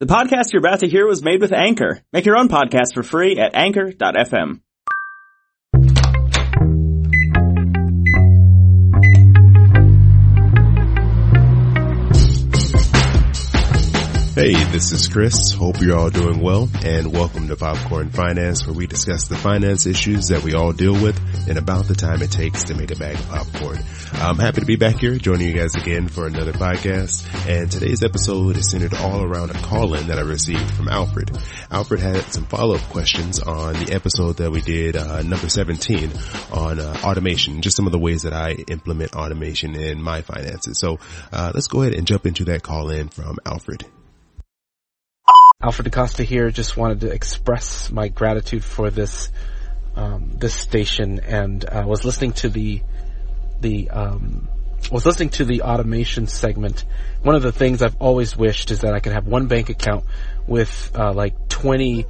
The podcast you're about to hear was made with Anchor. Make your own podcast for free at anchor.fm. Hey, this is Chris. Hope you're all doing well and welcome to Popcorn Finance where we discuss the finance issues that we all deal with and about the time it takes to make a bag of popcorn. I'm happy to be back here joining you guys again for another podcast and today's episode is centered all around a call-in that I received from Alfred. Alfred had some follow-up questions on the episode that we did, uh, number 17 on uh, automation, just some of the ways that I implement automation in my finances. So, uh, let's go ahead and jump into that call-in from Alfred. Alfred DaCosta here. Just wanted to express my gratitude for this um, this station, and uh, was listening to the the um, was listening to the automation segment. One of the things I've always wished is that I could have one bank account with uh, like twenty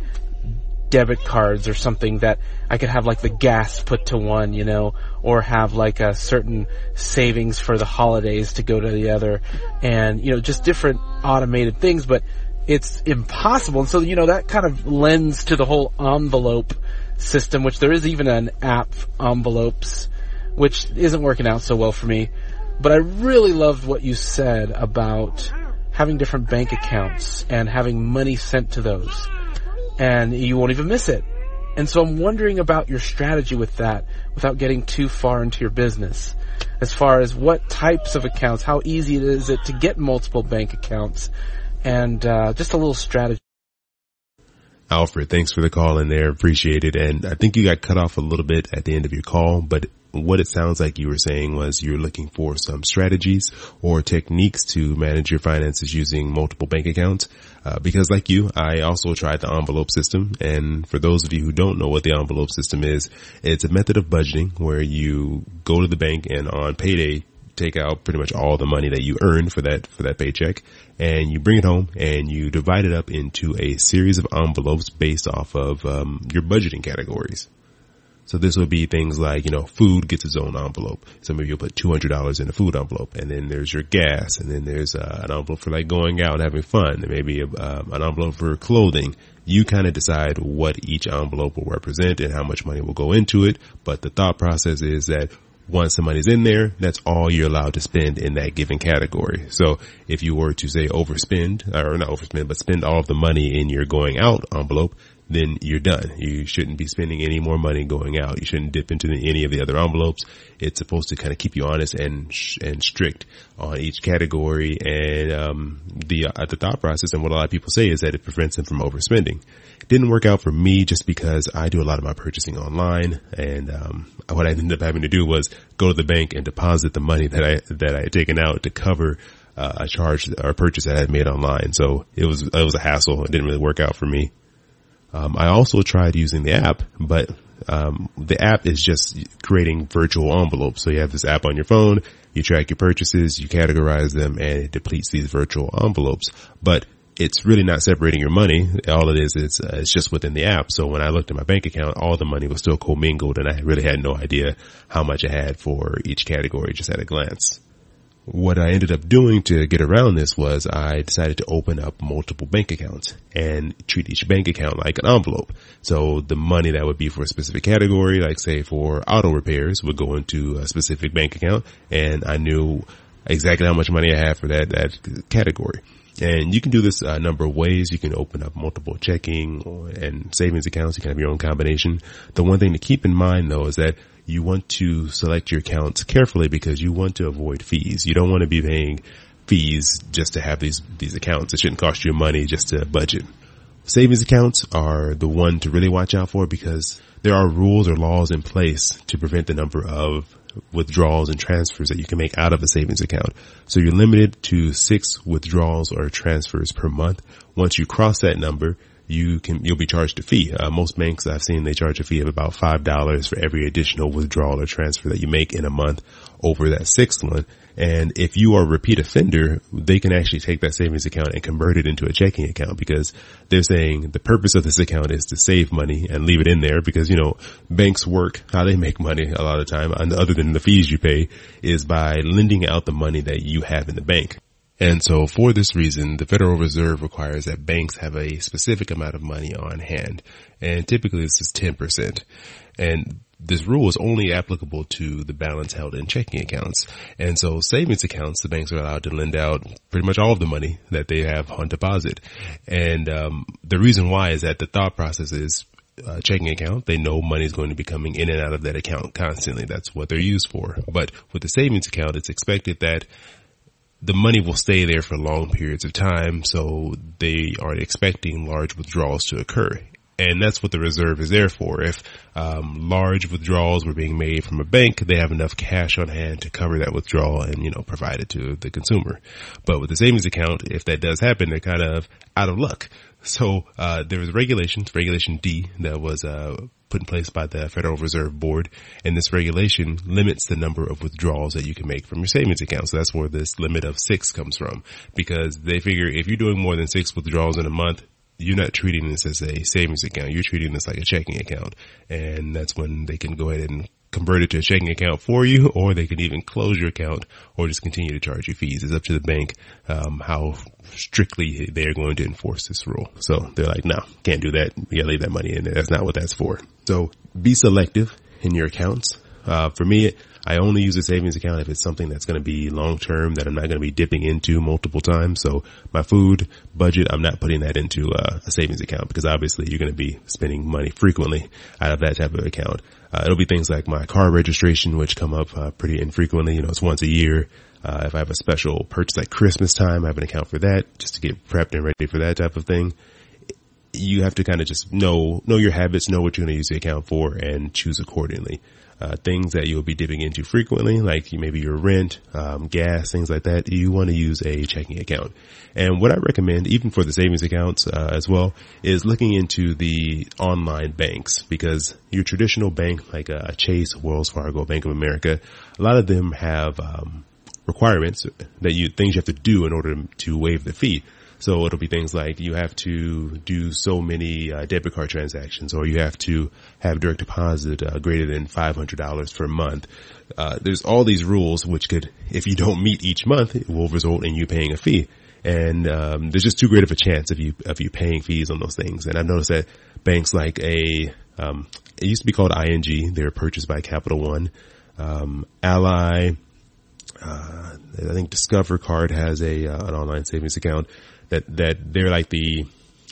debit cards or something that I could have like the gas put to one, you know, or have like a certain savings for the holidays to go to the other, and you know, just different automated things, but it's impossible. And so, you know, that kind of lends to the whole envelope system, which there is even an app Mvelopes, which isn't working out so well for me. But I really loved what you said about having different bank accounts and having money sent to those. And you won't even miss it. And so I'm wondering about your strategy with that without getting too far into your business. As far as what types of accounts, how easy is it to get multiple bank accounts, and uh, just a little strategy. Alfred, thanks for the call in there. Appreciate it. And I think you got cut off a little bit at the end of your call, but what it sounds like you were saying was you're looking for some strategies or techniques to manage your finances using multiple bank accounts. Uh, because like you, I also tried the envelope system. And for those of you who don't know what the envelope system is, it's a method of budgeting where you go to the bank and on payday, take out pretty much all the money that you earned for that, for that paycheck and you bring it home and you divide it up into a series of envelopes based off of, um, your budgeting categories. So this would be things like, you know, food gets its own envelope. So maybe you'll put $200 in a food envelope and then there's your gas and then there's uh, an envelope for like going out and having fun. There may be a, um, an envelope for clothing. You kind of decide what each envelope will represent and how much money will go into it. But the thought process is that once the money's in there, that's all you're allowed to spend in that given category. So if you were to say overspend, or not overspend, but spend all of the money in your going out envelope, then you're done. You shouldn't be spending any more money going out. You shouldn't dip into any of the other envelopes. It's supposed to kind of keep you honest and and strict on each category. And um, the uh, the thought process and what a lot of people say is that it prevents them from overspending. It didn't work out for me just because I do a lot of my purchasing online, and um, what I ended up having to do was go to the bank and deposit the money that I that I had taken out to cover uh, a charge or a purchase that I had made online. So it was it was a hassle. It didn't really work out for me. Um, I also tried using the app, but um, the app is just creating virtual envelopes. So you have this app on your phone, you track your purchases, you categorize them, and it depletes these virtual envelopes. But it's really not separating your money. All it is, is uh, it's just within the app. So when I looked at my bank account, all the money was still commingled, and I really had no idea how much I had for each category just at a glance what I ended up doing to get around this was I decided to open up multiple bank accounts and treat each bank account like an envelope. So the money that would be for a specific category, like say for auto repairs would go into a specific bank account and I knew exactly how much money I had for that, that category. And you can do this a number of ways. You can open up multiple checking and savings accounts. You can have your own combination. The one thing to keep in mind though is that you want to select your accounts carefully because you want to avoid fees. You don't want to be paying fees just to have these, these accounts. It shouldn't cost you money just to budget. Savings accounts are the one to really watch out for because there are rules or laws in place to prevent the number of withdrawals and transfers that you can make out of a savings account. So you're limited to six withdrawals or transfers per month. Once you cross that number, you can you'll be charged a fee. Uh, most banks I've seen they charge a fee of about five dollars for every additional withdrawal or transfer that you make in a month over that sixth one. And if you are a repeat offender, they can actually take that savings account and convert it into a checking account because they're saying the purpose of this account is to save money and leave it in there because, you know, banks work, how they make money a lot of time, other than the fees you pay, is by lending out the money that you have in the bank. And so for this reason, the Federal Reserve requires that banks have a specific amount of money on hand. And typically this is 10%. And this rule is only applicable to the balance held in checking accounts. And so savings accounts, the banks are allowed to lend out pretty much all of the money that they have on deposit. And um, the reason why is that the thought process is uh, checking account, they know money is going to be coming in and out of that account constantly. That's what they're used for. But with the savings account, it's expected that the money will stay there for long periods of time, so they aren't expecting large withdrawals to occur. And that's what the reserve is there for. If um, large withdrawals were being made from a bank, they have enough cash on hand to cover that withdrawal and you know provide it to the consumer. But with the savings account, if that does happen, they're kind of out of luck. So uh, there was regulations, Regulation D, that was uh, put in place by the Federal Reserve Board, and this regulation limits the number of withdrawals that you can make from your savings account. So that's where this limit of six comes from, because they figure if you're doing more than six withdrawals in a month, you're not treating this as a savings account. You're treating this like a checking account. And that's when they can go ahead and convert it to a checking account for you, or they can even close your account or just continue to charge you fees. It's up to the bank, um, how strictly they're going to enforce this rule. So they're like, no, can't do that. You gotta leave that money in there. That's not what that's for. So be selective in your accounts. Uh, for me, I only use a savings account if it's something that's going to be long term that I'm not going to be dipping into multiple times. So my food budget, I'm not putting that into uh, a savings account because obviously you're going to be spending money frequently out of that type of account. Uh, it'll be things like my car registration, which come up uh, pretty infrequently. You know, it's once a year. Uh, if I have a special purchase like Christmas time, I have an account for that just to get prepped and ready for that type of thing. You have to kind of just know, know your habits, know what you're going to use the account for and choose accordingly uh, things that you'll be dipping into frequently, like maybe your rent, um, gas, things like that, you want to use a checking account. And what I recommend, even for the savings accounts uh, as well, is looking into the online banks because your traditional bank, like a Chase, Wells Fargo, Bank of America, a lot of them have um, requirements that you things you have to do in order to waive the fee. So it'll be things like you have to do so many uh, debit card transactions, or you have to have direct deposit uh, greater than five hundred dollars per month. Uh, there's all these rules which could, if you don't meet each month, it will result in you paying a fee. And um, there's just too great of a chance of you of you paying fees on those things. And I've noticed that banks like a um, it used to be called ING. They were purchased by Capital One, um, Ally. Uh, I think Discover Card has a uh, an online savings account that that they're like the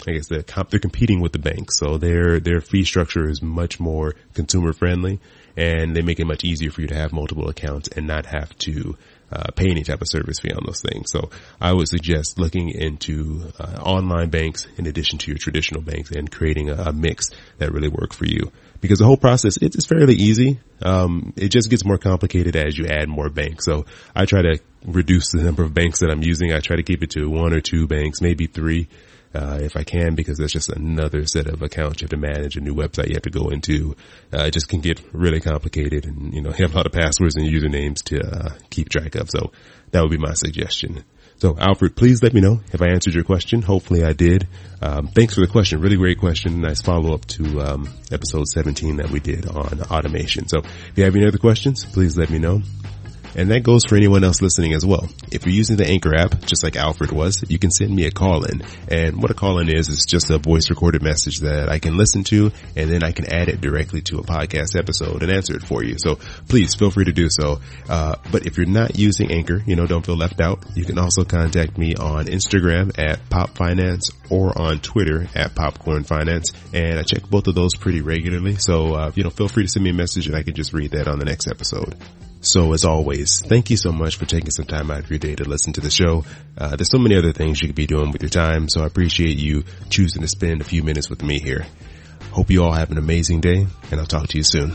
I guess they're, they're competing with the banks, so their their fee structure is much more consumer friendly, and they make it much easier for you to have multiple accounts and not have to uh, pay any type of service fee on those things. So I would suggest looking into uh, online banks in addition to your traditional banks and creating a, a mix that really work for you because the whole process it's fairly easy. Um, it just gets more complicated as you add more banks. So I try to reduce the number of banks that I'm using. I try to keep it to one or two banks, maybe three. Uh, if I can, because that's just another set of accounts you have to manage, a new website you have to go into. Uh, it just can get really complicated and, you know, have a lot of passwords and usernames to, uh, keep track of. So that would be my suggestion. So Alfred, please let me know if I answered your question. Hopefully I did. Um, thanks for the question. Really great question. Nice follow up to um, episode 17 that we did on automation. So if you have any other questions, please let me know. And that goes for anyone else listening as well. If you're using the Anchor app, just like Alfred was, you can send me a call in. And what a call in is, is just a voice recorded message that I can listen to and then I can add it directly to a podcast episode and answer it for you. So please feel free to do so. Uh, but if you're not using Anchor, you know, don't feel left out. You can also contact me on Instagram at Pop Finance or on Twitter at Popcorn Finance. And I check both of those pretty regularly. So, uh, you know, feel free to send me a message and I can just read that on the next episode. So as always, thank you so much for taking some time out of your day to listen to the show. Uh, there's so many other things you could be doing with your time, so I appreciate you choosing to spend a few minutes with me here. Hope you all have an amazing day, and I'll talk to you soon.